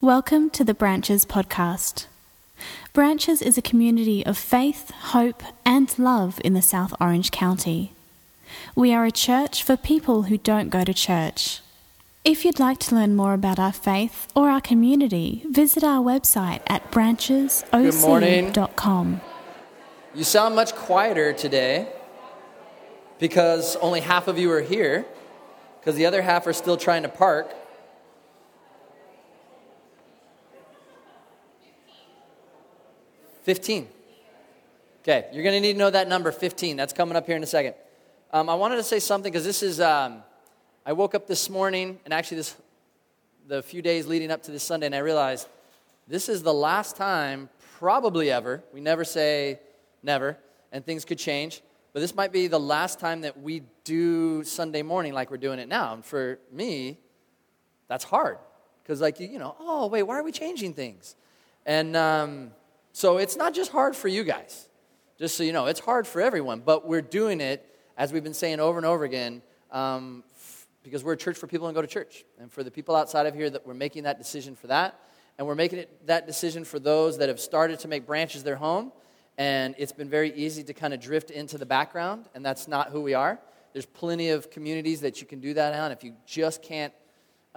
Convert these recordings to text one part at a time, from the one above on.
Welcome to the Branches podcast. Branches is a community of faith, hope, and love in the South Orange County. We are a church for people who don't go to church. If you'd like to learn more about our faith or our community, visit our website at branchesoc.com. You sound much quieter today because only half of you are here, because the other half are still trying to park. 15. Okay, you're going to need to know that number 15. That's coming up here in a second. Um, I wanted to say something because this is, um, I woke up this morning and actually this, the few days leading up to this Sunday, and I realized this is the last time, probably ever, we never say never, and things could change, but this might be the last time that we do Sunday morning like we're doing it now. And for me, that's hard because, like, you know, oh, wait, why are we changing things? And, um, so it's not just hard for you guys, just so you know, it's hard for everyone, but we're doing it, as we've been saying over and over again, um, f- because we're a church for people and go to church. And for the people outside of here, that we're making that decision for that. And we're making it, that decision for those that have started to make branches their home. And it's been very easy to kind of drift into the background, and that's not who we are. There's plenty of communities that you can do that on. If you just can't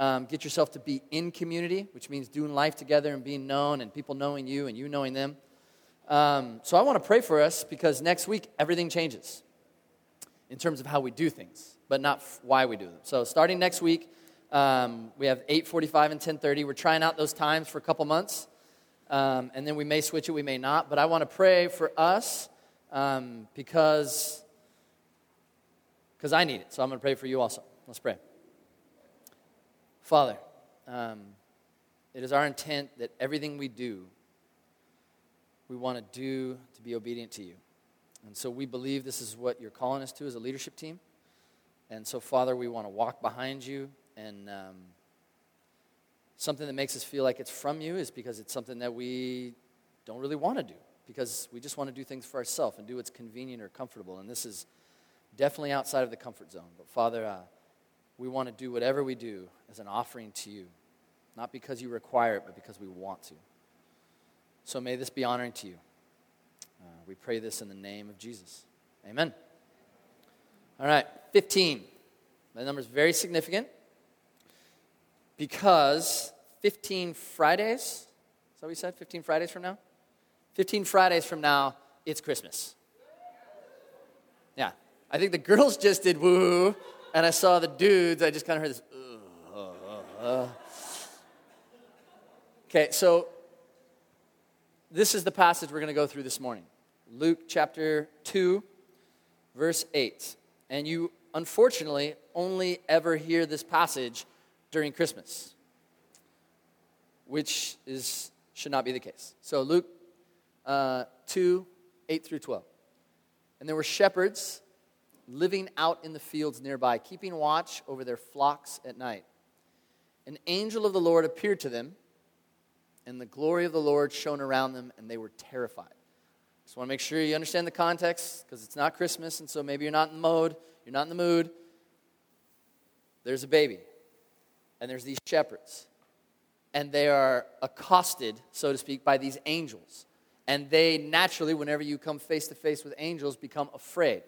um, get yourself to be in community, which means doing life together and being known and people knowing you and you knowing them. Um, so I want to pray for us because next week everything changes in terms of how we do things, but not f- why we do them. So starting next week, um, we have 8:45 and 10:30. We're trying out those times for a couple months, um, and then we may switch it, we may not. But I want to pray for us um, because because I need it. So I'm going to pray for you also. Let's pray. Father, um, it is our intent that everything we do, we want to do to be obedient to you. And so we believe this is what you're calling us to as a leadership team. And so, Father, we want to walk behind you. And um, something that makes us feel like it's from you is because it's something that we don't really want to do, because we just want to do things for ourselves and do what's convenient or comfortable. And this is definitely outside of the comfort zone. But, Father, uh, we want to do whatever we do as an offering to you, not because you require it, but because we want to. So may this be honoring to you. Uh, we pray this in the name of Jesus. Amen. All right, 15. That number is very significant because 15 Fridays, is that what we said? 15 Fridays from now? 15 Fridays from now, it's Christmas. Yeah. I think the girls just did woo and I saw the dudes, I just kind of heard this. Uh, uh, uh. Okay, so this is the passage we're going to go through this morning Luke chapter 2, verse 8. And you, unfortunately, only ever hear this passage during Christmas, which is, should not be the case. So, Luke uh, 2, 8 through 12. And there were shepherds living out in the fields nearby, keeping watch over their flocks at night. An angel of the Lord appeared to them, and the glory of the Lord shone around them, and they were terrified. Just want to make sure you understand the context because it's not Christmas, and so maybe you're not in the mode, you're not in the mood. There's a baby, and there's these shepherds, and they are accosted, so to speak, by these angels. And they naturally, whenever you come face to face with angels, become afraid.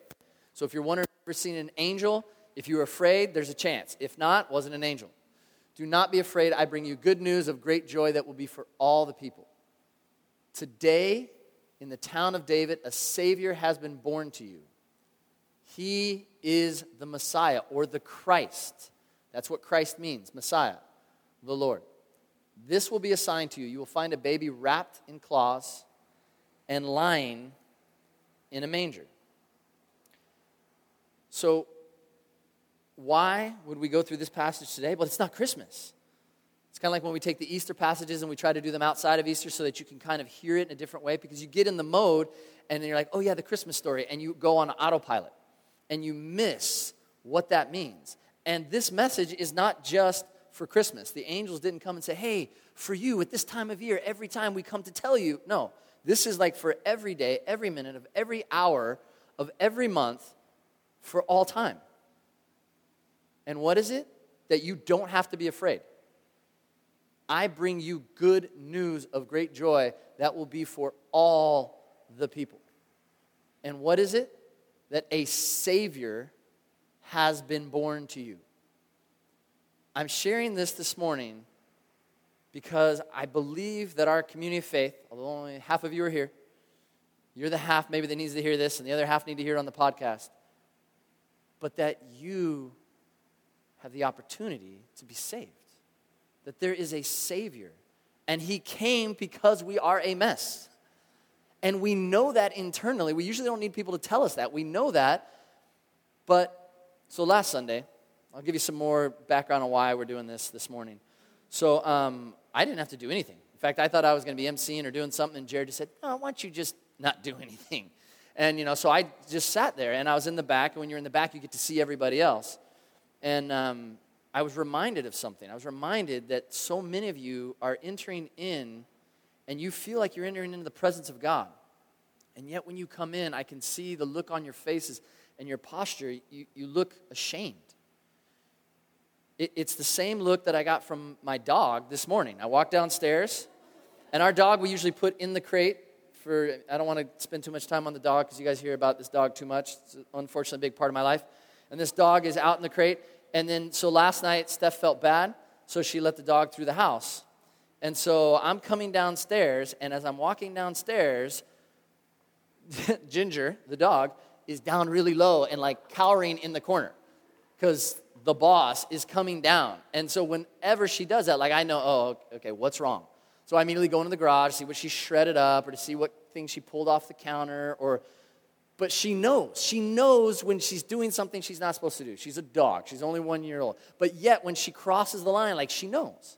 So if you're wondering if you've ever seen an angel, if you're afraid, there's a chance. If not, wasn't an angel. Do not be afraid. I bring you good news of great joy that will be for all the people. Today, in the town of David, a Savior has been born to you. He is the Messiah or the Christ. That's what Christ means Messiah, the Lord. This will be a sign to you. You will find a baby wrapped in cloths and lying in a manger. So, why would we go through this passage today? Well, it's not Christmas. It's kind of like when we take the Easter passages and we try to do them outside of Easter so that you can kind of hear it in a different way because you get in the mode and then you're like, oh, yeah, the Christmas story, and you go on autopilot and you miss what that means. And this message is not just for Christmas. The angels didn't come and say, hey, for you at this time of year, every time we come to tell you. No, this is like for every day, every minute of every hour of every month for all time. And what is it? That you don't have to be afraid. I bring you good news of great joy that will be for all the people. And what is it? That a Savior has been born to you. I'm sharing this this morning because I believe that our community of faith, although only half of you are here, you're the half maybe that needs to hear this, and the other half need to hear it on the podcast, but that you have the opportunity to be saved. That there is a Savior, and He came because we are a mess. And we know that internally. We usually don't need people to tell us that. We know that. But, so last Sunday, I'll give you some more background on why we're doing this this morning. So, um, I didn't have to do anything. In fact, I thought I was going to be emceeing or doing something, and Jared just said, "No, why don't you just not do anything?" And you know, so I just sat there, and I was in the back. And when you're in the back, you get to see everybody else. And um, I was reminded of something. I was reminded that so many of you are entering in, and you feel like you're entering into the presence of God. And yet, when you come in, I can see the look on your faces and your posture. You, you look ashamed it, it's the same look that I got from my dog this morning. I walked downstairs, and our dog we usually put in the crate for, I don't want to spend too much time on the dog because you guys hear about this dog too much. It's unfortunately a big part of my life. And this dog is out in the crate. And then, so last night, Steph felt bad, so she let the dog through the house. And so I'm coming downstairs, and as I'm walking downstairs, Ginger, the dog, is down really low and like cowering in the corner because the boss is coming down. And so whenever she does that, like I know, oh, okay, what's wrong? So I immediately go into the garage, to see what she shredded up, or to see what things she pulled off the counter, or but she knows. She knows when she's doing something she's not supposed to do. She's a dog. She's only one year old. But yet when she crosses the line, like she knows.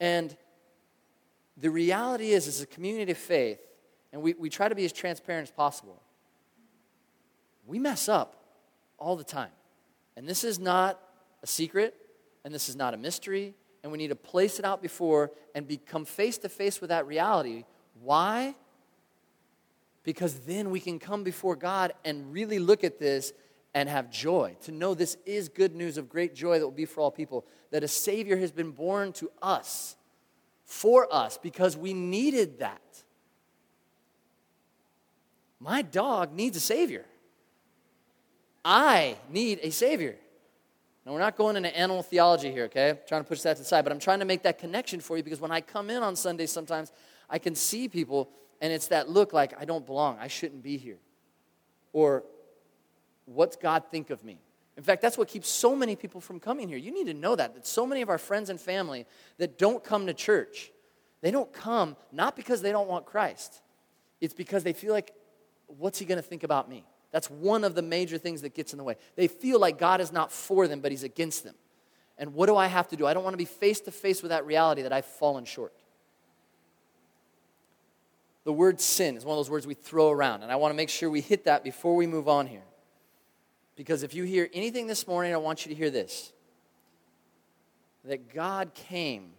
And the reality is, as a community of faith, and we, we try to be as transparent as possible, we mess up all the time. And this is not a secret, and this is not a mystery, and we need to place it out before and become face to face with that reality. Why? Because then we can come before God and really look at this and have joy. To know this is good news of great joy that will be for all people, that a Savior has been born to us, for us, because we needed that. My dog needs a Savior. I need a Savior. Now, we're not going into animal theology here, okay? I'm trying to push that to the side, but I'm trying to make that connection for you because when I come in on Sundays, sometimes I can see people and it's that look like I don't belong, I shouldn't be here. Or, what's God think of me? In fact, that's what keeps so many people from coming here. You need to know that, that so many of our friends and family that don't come to church, they don't come not because they don't want Christ, it's because they feel like, what's he going to think about me? That's one of the major things that gets in the way. They feel like God is not for them, but He's against them. And what do I have to do? I don't want to be face to face with that reality that I've fallen short. The word sin is one of those words we throw around, and I want to make sure we hit that before we move on here. Because if you hear anything this morning, I want you to hear this that God came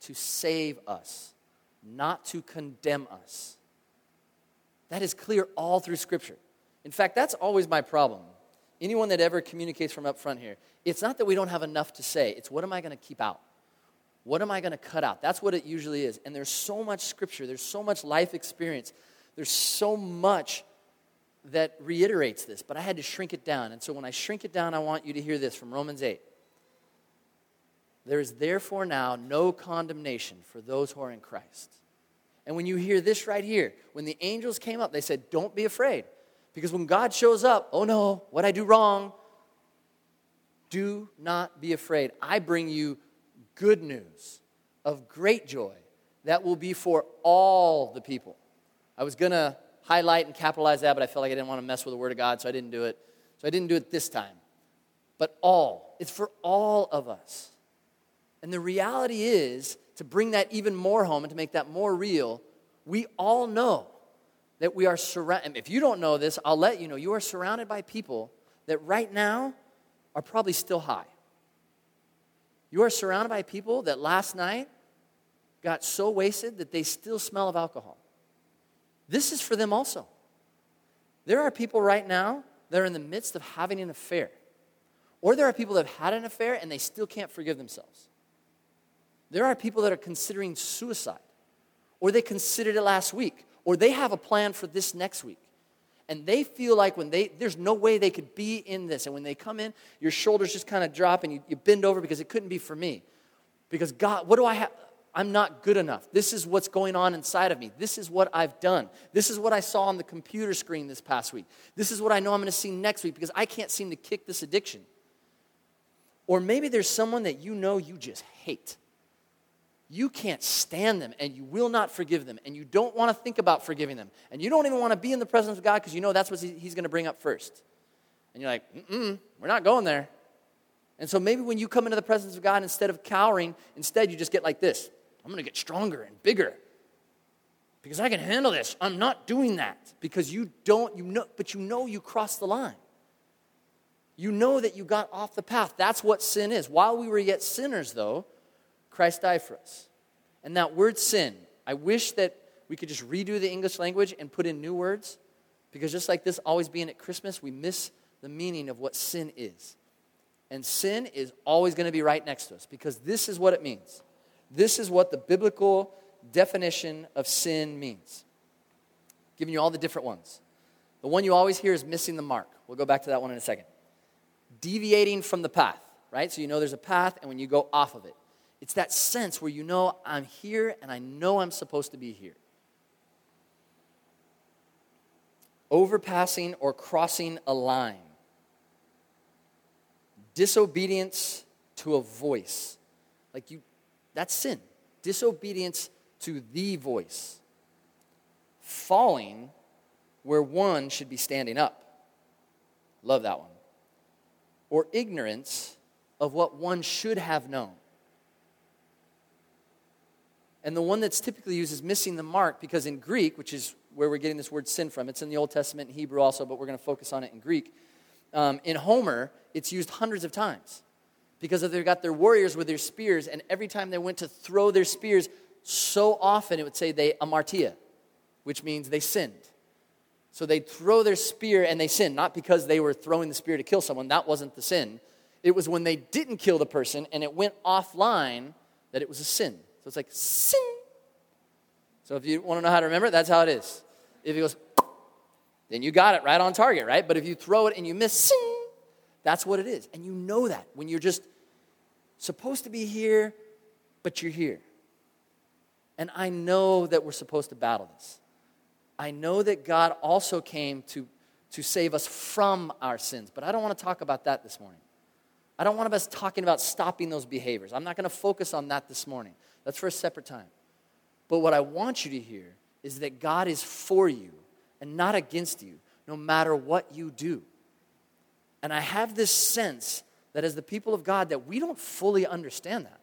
to save us, not to condemn us. That is clear all through Scripture. In fact, that's always my problem. Anyone that ever communicates from up front here, it's not that we don't have enough to say, it's what am I going to keep out? What am I going to cut out? That's what it usually is. And there's so much scripture, there's so much life experience, there's so much that reiterates this, but I had to shrink it down. And so when I shrink it down, I want you to hear this from Romans 8. There is therefore now no condemnation for those who are in Christ. And when you hear this right here, when the angels came up, they said, Don't be afraid. Because when God shows up, oh no, what I do wrong, do not be afraid. I bring you good news of great joy that will be for all the people. I was going to highlight and capitalize that, but I felt like I didn't want to mess with the Word of God, so I didn't do it. So I didn't do it this time. But all, it's for all of us. And the reality is, to bring that even more home and to make that more real, we all know that we are surrounded. If you don't know this, I'll let you know. You are surrounded by people that right now are probably still high. You are surrounded by people that last night got so wasted that they still smell of alcohol. This is for them also. There are people right now that are in the midst of having an affair. Or there are people that have had an affair and they still can't forgive themselves. There are people that are considering suicide, or they considered it last week, or they have a plan for this next week. And they feel like when they, there's no way they could be in this. And when they come in, your shoulders just kind of drop and you, you bend over because it couldn't be for me. Because God, what do I have? I'm not good enough. This is what's going on inside of me. This is what I've done. This is what I saw on the computer screen this past week. This is what I know I'm going to see next week because I can't seem to kick this addiction. Or maybe there's someone that you know you just hate. You can't stand them and you will not forgive them and you don't want to think about forgiving them and you don't even want to be in the presence of God because you know that's what He's going to bring up first. And you're like, mm we're not going there. And so maybe when you come into the presence of God, instead of cowering, instead you just get like this I'm going to get stronger and bigger because I can handle this. I'm not doing that because you don't, you know, but you know you crossed the line. You know that you got off the path. That's what sin is. While we were yet sinners, though, Christ died for us. And that word sin, I wish that we could just redo the English language and put in new words because just like this always being at Christmas, we miss the meaning of what sin is. And sin is always going to be right next to us because this is what it means this is what the biblical definition of sin means. Giving you all the different ones. The one you always hear is missing the mark. We'll go back to that one in a second. Deviating from the path, right? So you know there's a path, and when you go off of it, it's that sense where you know I'm here and I know I'm supposed to be here. Overpassing or crossing a line. Disobedience to a voice. Like you that's sin. Disobedience to the voice. Falling where one should be standing up. Love that one. Or ignorance of what one should have known. And the one that's typically used is missing the mark because in Greek, which is where we're getting this word sin from, it's in the Old Testament and Hebrew also, but we're going to focus on it in Greek. Um, in Homer, it's used hundreds of times because they've got their warriors with their spears, and every time they went to throw their spears, so often it would say they amartia, which means they sinned. So they'd throw their spear and they sinned, not because they were throwing the spear to kill someone, that wasn't the sin. It was when they didn't kill the person and it went offline that it was a sin. So it's like sin. So if you want to know how to remember it, that's how it is. If it goes, then you got it right on target, right? But if you throw it and you miss, sin, that's what it is. And you know that when you're just supposed to be here, but you're here. And I know that we're supposed to battle this. I know that God also came to, to save us from our sins, but I don't want to talk about that this morning. I don't want us talking about stopping those behaviors. I'm not going to focus on that this morning. That's for a separate time. But what I want you to hear is that God is for you and not against you, no matter what you do. And I have this sense that as the people of God that we don't fully understand that.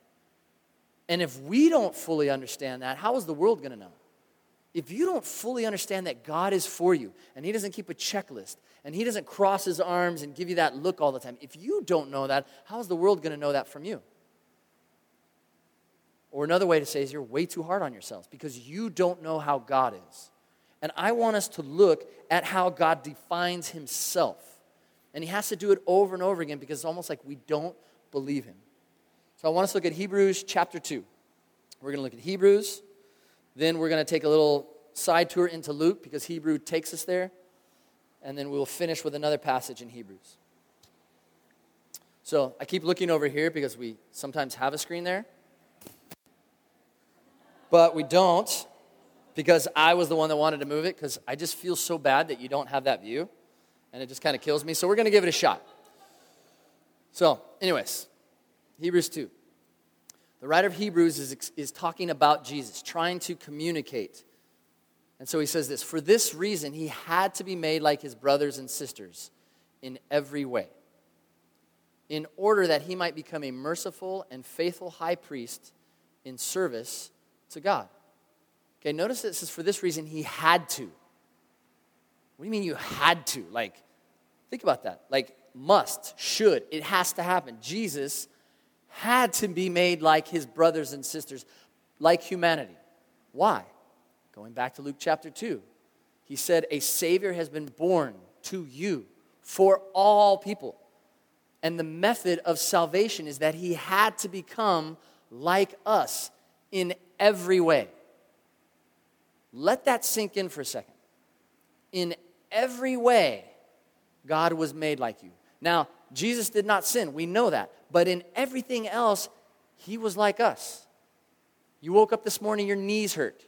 And if we don't fully understand that, how is the world going to know? If you don't fully understand that God is for you and He doesn't keep a checklist and He doesn't cross His arms and give you that look all the time, if you don't know that, how is the world going to know that from you? Or another way to say is you're way too hard on yourselves because you don't know how God is. And I want us to look at how God defines Himself. And he has to do it over and over again because it's almost like we don't believe him. So I want us to look at Hebrews chapter 2. We're going to look at Hebrews. Then we're going to take a little side tour into Luke because Hebrew takes us there. And then we'll finish with another passage in Hebrews. So I keep looking over here because we sometimes have a screen there. But we don't because I was the one that wanted to move it because I just feel so bad that you don't have that view and it just kind of kills me. So we're going to give it a shot. So, anyways, Hebrews 2. The writer of Hebrews is, is talking about Jesus, trying to communicate. And so he says this For this reason, he had to be made like his brothers and sisters in every way, in order that he might become a merciful and faithful high priest in service to God. Okay, notice it says, For this reason, he had to. What do you mean you had to? Like, think about that. Like, must, should, it has to happen. Jesus had to be made like his brothers and sisters, like humanity. Why? Going back to Luke chapter 2, he said, A Savior has been born to you for all people. And the method of salvation is that he had to become like us in every way. Let that sink in for a second. In every way, God was made like you. Now, Jesus did not sin. We know that. But in everything else, he was like us. You woke up this morning, your knees hurt.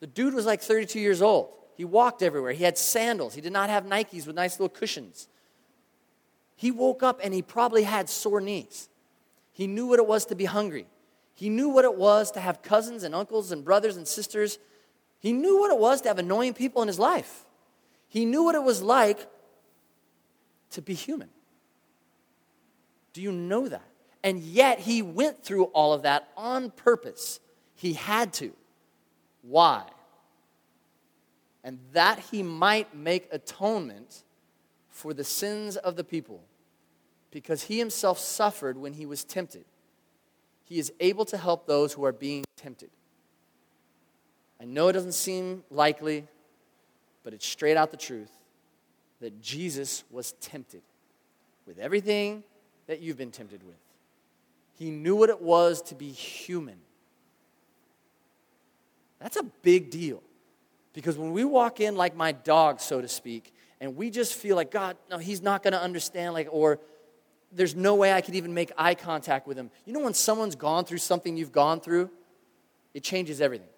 The dude was like 32 years old. He walked everywhere. He had sandals. He did not have Nikes with nice little cushions. He woke up and he probably had sore knees. He knew what it was to be hungry. He knew what it was to have cousins and uncles and brothers and sisters. He knew what it was to have annoying people in his life. He knew what it was like to be human. Do you know that? And yet he went through all of that on purpose. He had to. Why? And that he might make atonement for the sins of the people, because he himself suffered when he was tempted. He is able to help those who are being tempted. I know it doesn't seem likely, but it's straight out the truth that Jesus was tempted with everything that you've been tempted with. He knew what it was to be human. That's a big deal. Because when we walk in like my dog, so to speak, and we just feel like, God, no, he's not going to understand, like, or there's no way I could even make eye contact with him. You know, when someone's gone through something you've gone through, it changes everything.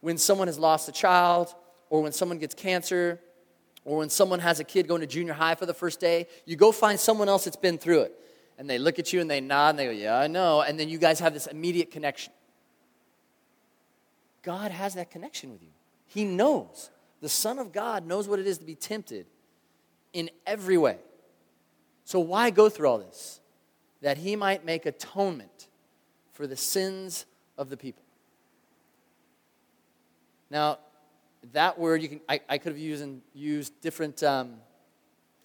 When someone has lost a child, or when someone gets cancer, or when someone has a kid going to junior high for the first day, you go find someone else that's been through it. And they look at you and they nod and they go, Yeah, I know. And then you guys have this immediate connection. God has that connection with you. He knows. The Son of God knows what it is to be tempted in every way. So why go through all this? That he might make atonement for the sins of the people. Now, that word you can I, I could have used and used different um,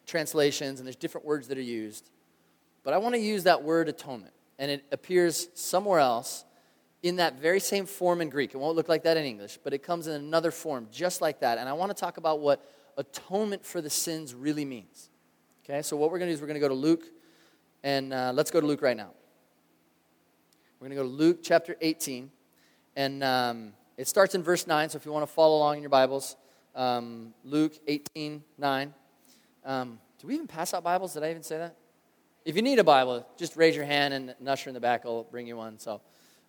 translations and there's different words that are used but i want to use that word atonement and it appears somewhere else in that very same form in greek it won't look like that in english but it comes in another form just like that and i want to talk about what atonement for the sins really means okay so what we're going to do is we're going to go to luke and uh, let's go to luke right now we're going to go to luke chapter 18 and um, it starts in verse 9, so if you want to follow along in your Bibles, um, Luke 18, 9. Um, do we even pass out Bibles? Did I even say that? If you need a Bible, just raise your hand and an usher in the back will bring you one. So,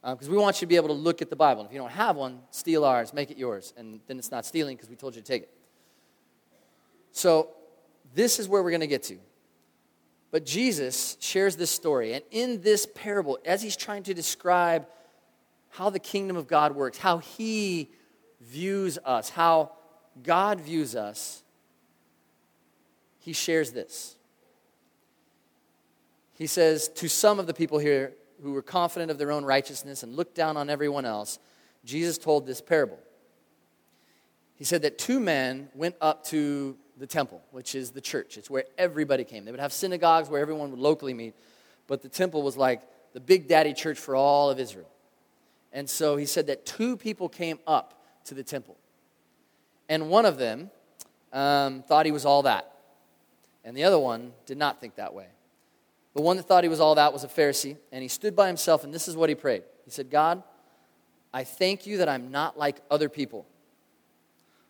because um, we want you to be able to look at the Bible. If you don't have one, steal ours, make it yours, and then it's not stealing because we told you to take it. So, this is where we're going to get to. But Jesus shares this story, and in this parable, as he's trying to describe how the kingdom of God works, how He views us, how God views us, He shares this. He says, To some of the people here who were confident of their own righteousness and looked down on everyone else, Jesus told this parable. He said that two men went up to the temple, which is the church. It's where everybody came. They would have synagogues where everyone would locally meet, but the temple was like the big daddy church for all of Israel. And so he said that two people came up to the temple. And one of them um, thought he was all that. And the other one did not think that way. The one that thought he was all that was a Pharisee, and he stood by himself, and this is what he prayed. He said, God, I thank you that I'm not like other people.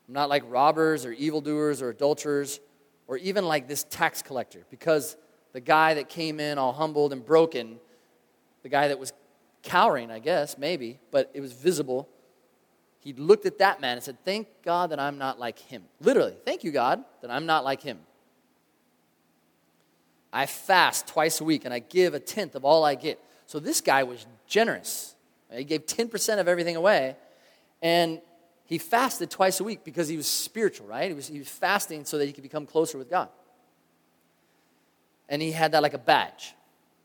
I'm not like robbers or evildoers or adulterers or even like this tax collector, because the guy that came in all humbled and broken, the guy that was cowering, I guess, maybe, but it was visible. He looked at that man and said, Thank God that I'm not like him. Literally, thank you, God, that I'm not like him. I fast twice a week and I give a tenth of all I get. So this guy was generous. He gave 10% of everything away. And he fasted twice a week because he was spiritual, right? He was, he was fasting so that he could become closer with God. And he had that like a badge.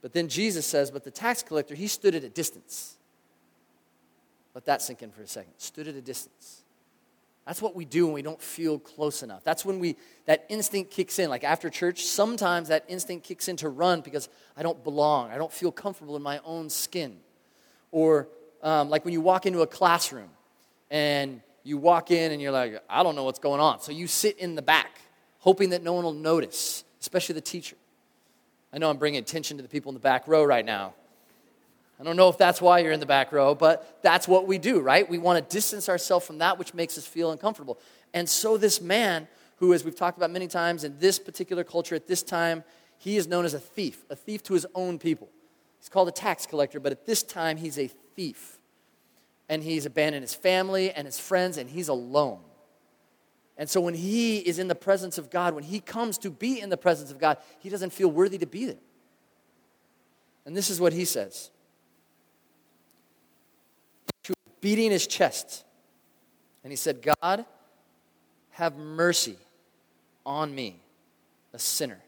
But then Jesus says, But the tax collector, he stood at a distance. Let that sink in for a second. Stood at a distance. That's what we do when we don't feel close enough. That's when we that instinct kicks in. Like after church, sometimes that instinct kicks in to run because I don't belong. I don't feel comfortable in my own skin. Or um, like when you walk into a classroom and you walk in and you're like, I don't know what's going on. So you sit in the back, hoping that no one will notice, especially the teacher. I know I'm bringing attention to the people in the back row right now. I don't know if that's why you're in the back row, but that's what we do, right? We want to distance ourselves from that which makes us feel uncomfortable. And so this man, who, as we've talked about many times, in this particular culture at this time, he is known as a thief, a thief to his own people. He's called a tax collector, but at this time, he's a thief. And he's abandoned his family and his friends, and he's alone. And so when he is in the presence of God, when he comes to be in the presence of God, he doesn't feel worthy to be there. And this is what he says beating his chest. And he said, God, have mercy on me, a sinner.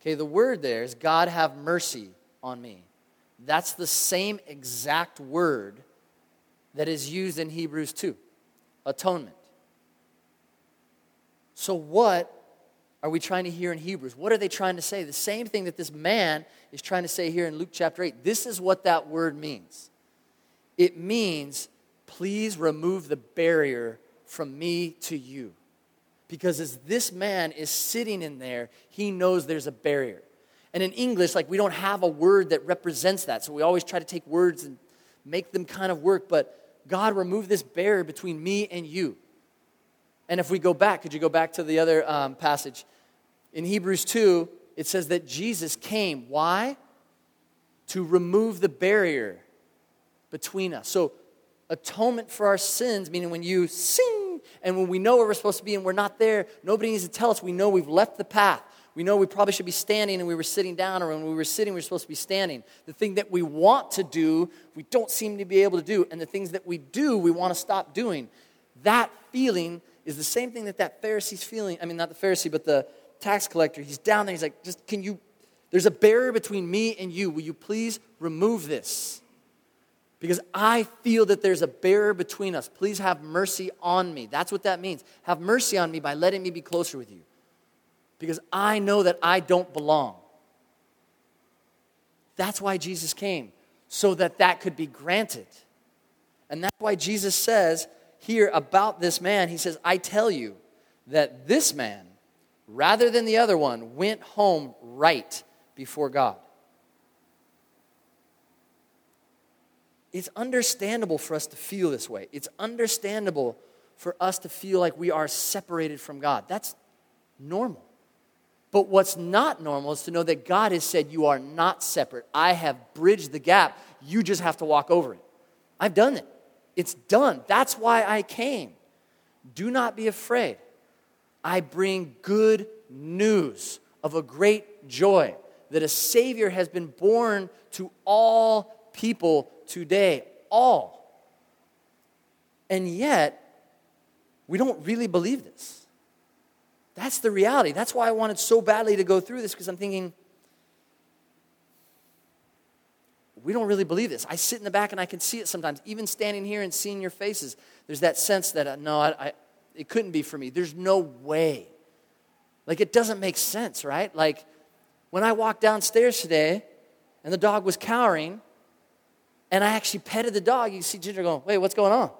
Okay, the word there is God, have mercy on me. That's the same exact word that is used in Hebrews 2 atonement. So, what are we trying to hear in Hebrews? What are they trying to say? The same thing that this man is trying to say here in Luke chapter 8. This is what that word means it means, please remove the barrier from me to you. Because as this man is sitting in there, he knows there's a barrier. And in English, like we don't have a word that represents that. So we always try to take words and make them kind of work. But God, remove this barrier between me and you. And if we go back, could you go back to the other um, passage? In Hebrews 2, it says that Jesus came. Why? To remove the barrier between us. So, atonement for our sins, meaning when you sing and when we know where we're supposed to be and we're not there, nobody needs to tell us. We know we've left the path. We know we probably should be standing and we were sitting down, or when we were sitting, we were supposed to be standing. The thing that we want to do, we don't seem to be able to do. And the things that we do, we want to stop doing. That feeling is the same thing that that Pharisee's feeling. I mean, not the Pharisee, but the tax collector. He's down there. He's like, just can you, there's a barrier between me and you. Will you please remove this? because I feel that there's a barrier between us. Please have mercy on me. That's what that means. Have mercy on me by letting me be closer with you because I know that I don't belong. That's why Jesus came, so that that could be granted. And that's why Jesus says here about this man, he says, I tell you that this man, rather than the other one, went home right before God. It's understandable for us to feel this way. It's understandable for us to feel like we are separated from God. That's normal. But what's not normal is to know that God has said, You are not separate. I have bridged the gap. You just have to walk over it. I've done it. It's done. That's why I came. Do not be afraid. I bring good news of a great joy that a Savior has been born to all people today, all. And yet, we don't really believe this. That's the reality. That's why I wanted so badly to go through this because I'm thinking, we don't really believe this. I sit in the back and I can see it sometimes, even standing here and seeing your faces. There's that sense that, uh, no, I, I, it couldn't be for me. There's no way. Like, it doesn't make sense, right? Like, when I walked downstairs today and the dog was cowering, and I actually petted the dog. You see Ginger going, wait, what's going on?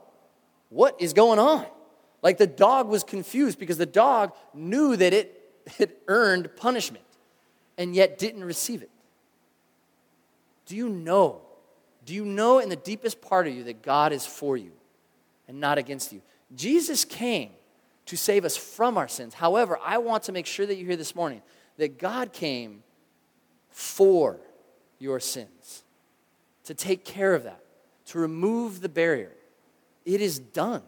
What is going on? Like the dog was confused because the dog knew that it had earned punishment and yet didn't receive it. Do you know? Do you know in the deepest part of you that God is for you and not against you? Jesus came to save us from our sins. However, I want to make sure that you hear this morning that God came for your sins to take care of that, to remove the barrier. It is done.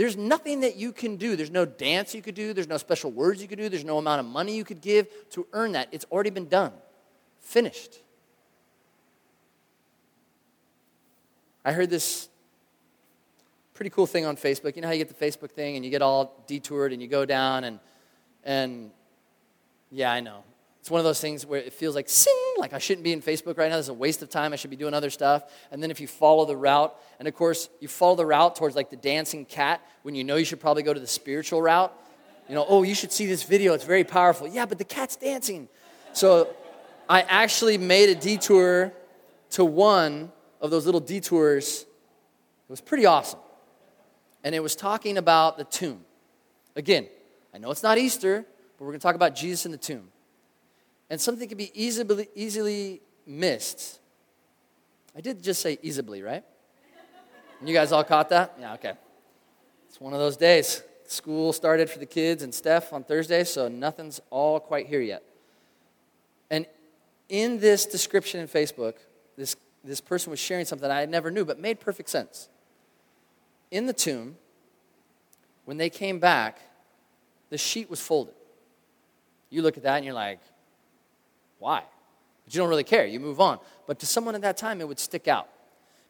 There's nothing that you can do. There's no dance you could do. There's no special words you could do. There's no amount of money you could give to earn that. It's already been done. Finished. I heard this pretty cool thing on Facebook. You know how you get the Facebook thing and you get all detoured and you go down and and yeah, I know. It's one of those things where it feels like, sing, like I shouldn't be in Facebook right now. This is a waste of time. I should be doing other stuff. And then if you follow the route, and of course, you follow the route towards like the dancing cat when you know you should probably go to the spiritual route. You know, oh, you should see this video. It's very powerful. Yeah, but the cat's dancing. So I actually made a detour to one of those little detours. It was pretty awesome. And it was talking about the tomb. Again, I know it's not Easter, but we're going to talk about Jesus in the tomb. And something can be easily, easily missed I did just say easily, right? You guys all caught that? Yeah, okay. It's one of those days. School started for the kids and Steph on Thursday, so nothing's all quite here yet. And in this description in Facebook, this, this person was sharing something I never knew, but made perfect sense. In the tomb, when they came back, the sheet was folded. You look at that and you're like, why? But you don't really care. You move on. But to someone at that time, it would stick out.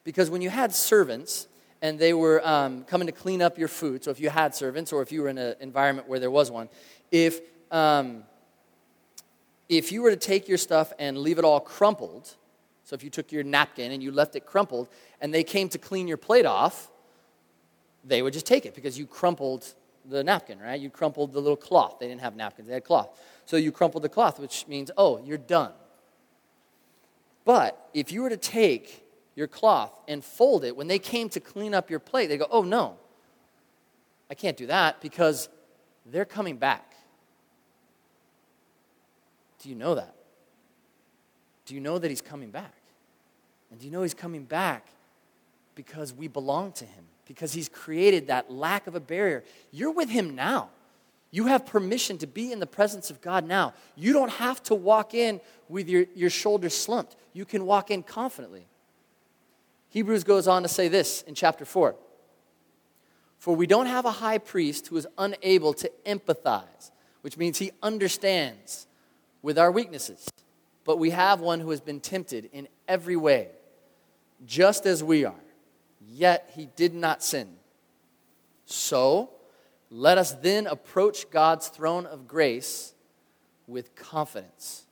Because when you had servants and they were um, coming to clean up your food, so if you had servants or if you were in an environment where there was one, if, um, if you were to take your stuff and leave it all crumpled, so if you took your napkin and you left it crumpled and they came to clean your plate off, they would just take it because you crumpled the napkin, right? You crumpled the little cloth. They didn't have napkins, they had cloth. So you crumpled the cloth, which means, oh, you're done. But if you were to take your cloth and fold it, when they came to clean up your plate, they go, oh, no, I can't do that because they're coming back. Do you know that? Do you know that he's coming back? And do you know he's coming back because we belong to him? Because he's created that lack of a barrier. You're with him now. You have permission to be in the presence of God now. You don't have to walk in with your, your shoulders slumped. You can walk in confidently. Hebrews goes on to say this in chapter 4 For we don't have a high priest who is unable to empathize, which means he understands with our weaknesses, but we have one who has been tempted in every way, just as we are yet he did not sin. So, let us then approach God's throne of grace with confidence.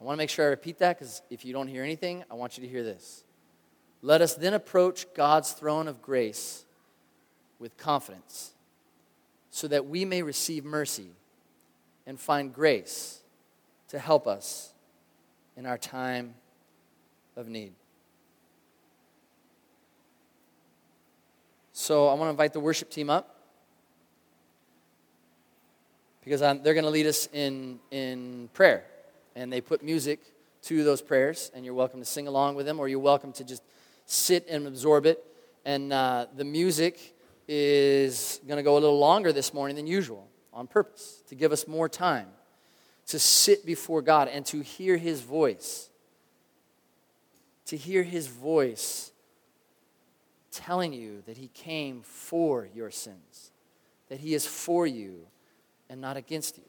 I want to make sure I repeat that because if you don't hear anything, I want you to hear this. Let us then approach God's throne of grace with confidence so that we may receive mercy and find grace to help us in our time of need. So I want to invite the worship team up because I'm, they're going to lead us in, in prayer. And they put music to those prayers, and you're welcome to sing along with them, or you're welcome to just sit and absorb it. And uh, the music is going to go a little longer this morning than usual on purpose to give us more time to sit before God and to hear His voice. To hear His voice telling you that He came for your sins, that He is for you and not against you.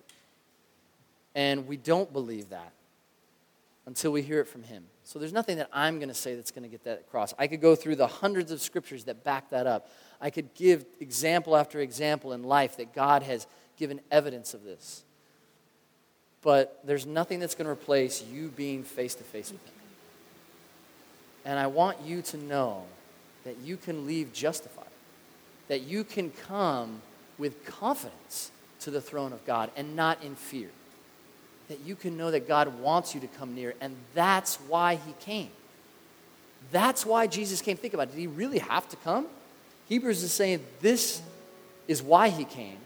And we don't believe that until we hear it from Him. So there's nothing that I'm going to say that's going to get that across. I could go through the hundreds of scriptures that back that up. I could give example after example in life that God has given evidence of this. But there's nothing that's going to replace you being face to face with Him. And I want you to know that you can leave justified, that you can come with confidence to the throne of God and not in fear. That you can know that God wants you to come near, and that's why He came. That's why Jesus came. Think about it. Did He really have to come? Hebrews is saying this is why He came,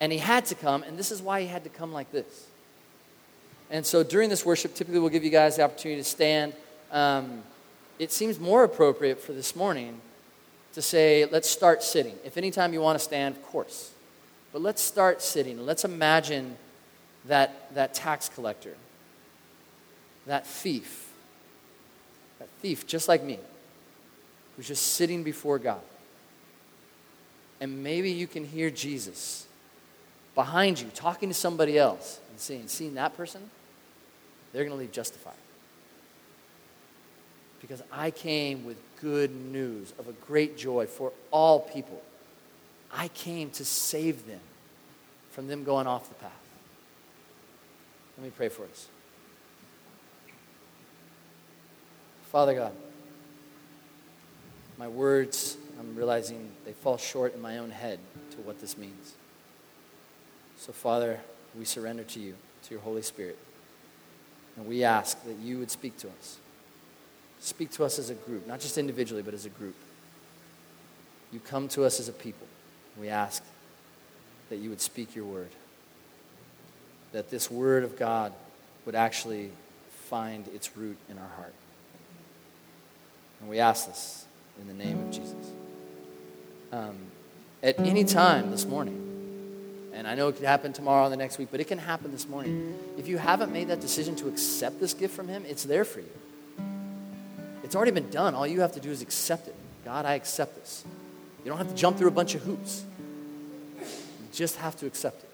and He had to come, and this is why He had to come like this. And so during this worship, typically we'll give you guys the opportunity to stand. Um, it seems more appropriate for this morning to say, let's start sitting. If anytime you want to stand, of course. But let's start sitting. Let's imagine that, that tax collector, that thief, that thief just like me, who's just sitting before God. And maybe you can hear Jesus behind you talking to somebody else and saying, seeing that person, they're going to leave justified because I came with good news of a great joy for all people. I came to save them from them going off the path. Let me pray for us. Father God, my words, I'm realizing they fall short in my own head to what this means. So, Father, we surrender to you, to your Holy Spirit. And we ask that you would speak to us. Speak to us as a group, not just individually, but as a group. You come to us as a people. We ask that you would speak your word, that this word of God would actually find its root in our heart. And we ask this in the name of Jesus. Um, at any time this morning, and I know it could happen tomorrow or the next week, but it can happen this morning. If you haven't made that decision to accept this gift from Him, it's there for you. It's already been done. All you have to do is accept it. God, I accept this. You don't have to jump through a bunch of hoops. You just have to accept it.